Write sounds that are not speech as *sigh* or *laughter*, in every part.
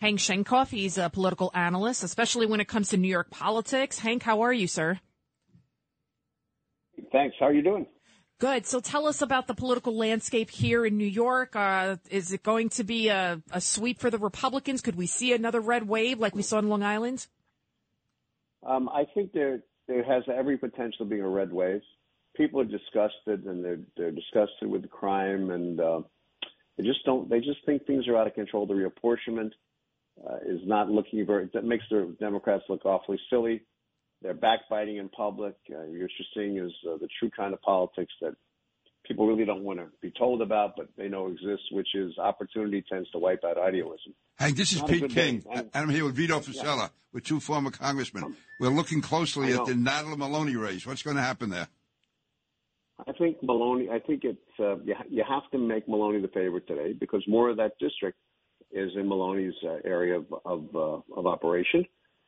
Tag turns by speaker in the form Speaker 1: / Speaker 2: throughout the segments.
Speaker 1: Hank,
Speaker 2: Sheinkopf, he's a political analyst, especially when it comes to New York politics. Hank, how are you, sir?
Speaker 3: Thanks. How are you doing?
Speaker 2: Good. So tell us about the political landscape here in New York. Uh, is it going to be a, a sweep for the Republicans? Could we see another red wave like we saw in Long Island?
Speaker 3: Um, I think there there has every potential of being a red wave. People are disgusted and they're they're disgusted with the crime and uh, they just don't. They just think things are out of control. The reapportionment uh, is not looking very. That makes the Democrats look awfully silly. They're backbiting in public. Uh, what you're just seeing is uh, the true kind of politics that people really don't want to be told about, but they know exists, which is opportunity tends to wipe out idealism.
Speaker 4: Hey, this is
Speaker 3: Not
Speaker 4: Pete King. and I'm here with Vito Fossella, with two former congressmen. We're looking closely at the Nadler Maloney race. What's going to happen there?
Speaker 3: I think Maloney. I think it's uh, you, you have to make Maloney the favorite today because more of that district is in Maloney's uh, area of of, uh, of operation.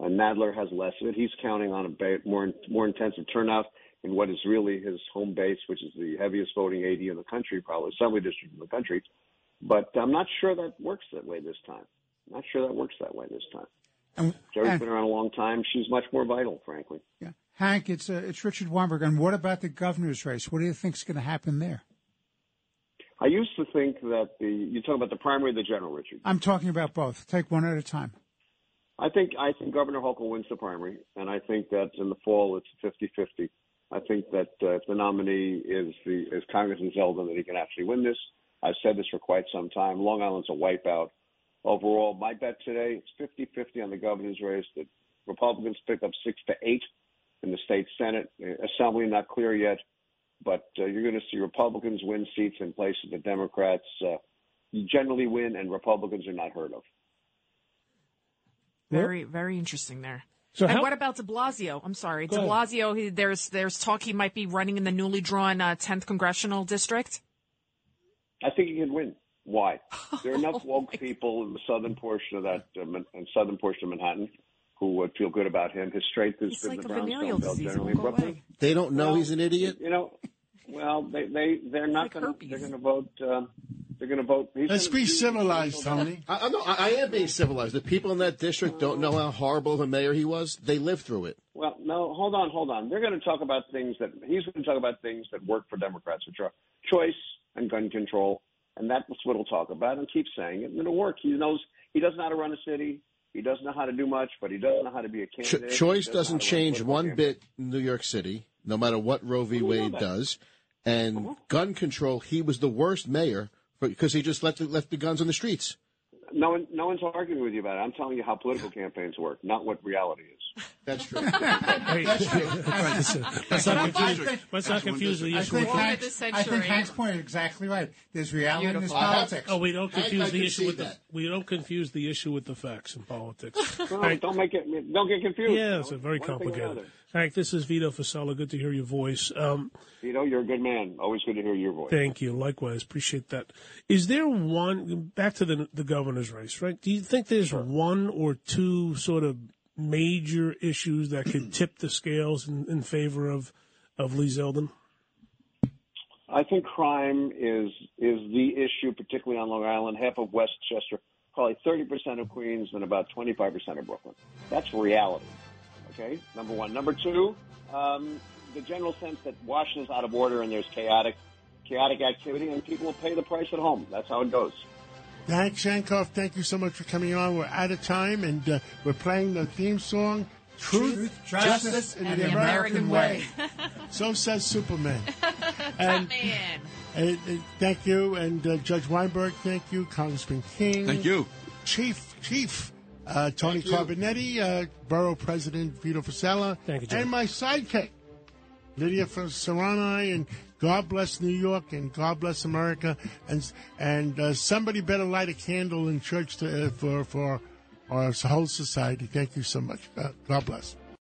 Speaker 3: Uh, Nadler has less of it. He's counting on a ba- more more intensive turnout in what is really his home base, which is the heaviest voting AD in the country, probably assembly district in the country. But I'm not sure that works that way this time. I'm not sure that works that way this time.
Speaker 5: And,
Speaker 3: Jerry's been around a long time. She's much more vital, frankly.
Speaker 5: yeah. Hank, it's uh, it's Richard Weinberg. And what about the governor's race? What do you think's going to happen there?
Speaker 3: I used to think that the you talk about the primary or the general, Richard.
Speaker 5: I'm talking about both. Take one at a time.
Speaker 3: I think I think Governor Hochul wins the primary, and I think that in the fall it's 50-50. I think that uh, if the nominee is the is Congressman Zeldin, that he can actually win this. I've said this for quite some time. Long Island's a wipeout. Overall, my bet today it's 50-50 on the governor's race. That Republicans pick up six to eight in the state senate. Uh, Assembly not clear yet, but uh, you're going to see Republicans win seats in places that Democrats uh, generally win, and Republicans are not heard of.
Speaker 2: Very, very interesting there.
Speaker 6: So
Speaker 2: and
Speaker 6: how-
Speaker 2: what about De Blasio? I'm sorry,
Speaker 6: Go
Speaker 2: De. Blasio. He, there's there's talk he might be running in the newly drawn uh, 10th congressional district.
Speaker 3: I think he can win. Why? *laughs* There are enough
Speaker 2: Oh,
Speaker 3: woke people in the southern portion of that uh, Man- and southern portion of Manhattan who would feel good about him. His strength has
Speaker 2: It's
Speaker 3: been
Speaker 2: like
Speaker 3: the
Speaker 2: a venereal
Speaker 3: brownstone belt generally
Speaker 2: go
Speaker 3: Brooklyn.
Speaker 2: away.
Speaker 7: They don't know
Speaker 3: Well,
Speaker 7: he's an idiot.
Speaker 3: You know, well, they they they're not
Speaker 2: like
Speaker 3: going to they're going to vote. Um, they're going to vote. he's
Speaker 1: let's be civilized, Tony.
Speaker 7: I, I, no, I, I am being civilized. The people in that district don't know how horrible of a mayor he was. They lived through it.
Speaker 3: Well, no, hold on, hold on. They're going to talk about things that he's going to talk about things that work for Democrats, which are choice and gun control, and that's what he'll talk about and keep saying it, and it'll work. He knows he doesn't know how to run a city. He doesn't know how to do much, but he doesn't know how to be a candidate.
Speaker 7: Choice
Speaker 3: does know how
Speaker 7: doesn't
Speaker 3: to run a
Speaker 7: change one
Speaker 3: campaign.
Speaker 7: bit in New York City, no matter what Roe v. Wade does. And uh-huh. gun control, he was the worst mayor because he just left the, left the guns on the streets.
Speaker 3: No one, no one's arguing with you about it. I'm telling you how political campaigns work, not what reality is.
Speaker 7: That's true.
Speaker 6: Hey, listen, let's not confuse, let's not confuse the
Speaker 5: I
Speaker 6: issue
Speaker 5: think,
Speaker 6: with
Speaker 2: Moment
Speaker 5: Hank's,
Speaker 2: of the
Speaker 5: I think. Hank's point is exactly right. There's reality and there's
Speaker 2: Beautiful.
Speaker 5: politics.
Speaker 6: Oh, we don't
Speaker 7: I- I
Speaker 6: confuse the
Speaker 7: can
Speaker 6: issue
Speaker 7: see
Speaker 6: with the
Speaker 7: that.
Speaker 6: we don't confuse the issue with the facts in politics. *laughs*
Speaker 3: No,
Speaker 6: Hank,
Speaker 3: don't make it. Don't get confused.
Speaker 6: yeah, it's
Speaker 3: You know,
Speaker 6: very
Speaker 3: one thing or
Speaker 6: complicated.
Speaker 3: another.
Speaker 6: Hank, this is Vito Fossella. Good to hear your voice. Um,
Speaker 3: Vito, you're a good man. Always good to hear your voice.
Speaker 6: Thank you. Likewise, appreciate that. Is there one back to the the governor's race, right? Do you think there's one or two sort of major issues that could tip the scales in, in favor of of Lee Zeldin?
Speaker 3: I think crime is is the issue, particularly on Long Island, half of Westchester, probably 30% of Queens, and about 25% of Brooklyn. That's reality. Okay, number one. Number two, um, the general sense that Washington's out of order and there's chaotic chaotic activity, and people will pay the price at home. That's how it goes.
Speaker 1: Hank Sheinkopf, thank you so much for coming on. We're out of time, and uh, we're playing the theme song, Truth, Justice, and, the American, Way. *laughs* so says Superman. *laughs* and,
Speaker 2: Man.
Speaker 1: and- and thank you, and uh, Judge Weinberg, thank you, Congressman King.
Speaker 4: Thank you.
Speaker 1: Chief, Chief uh, Tony Carbonetti, uh, Borough President Vito Fossella,
Speaker 6: Thank you, Judge.
Speaker 1: and my sidekick, Lydia from Serrani, and God bless New York and God bless America. And and uh, somebody better light a candle in church to, uh, for for our whole society. Thank you so much. Uh, God bless.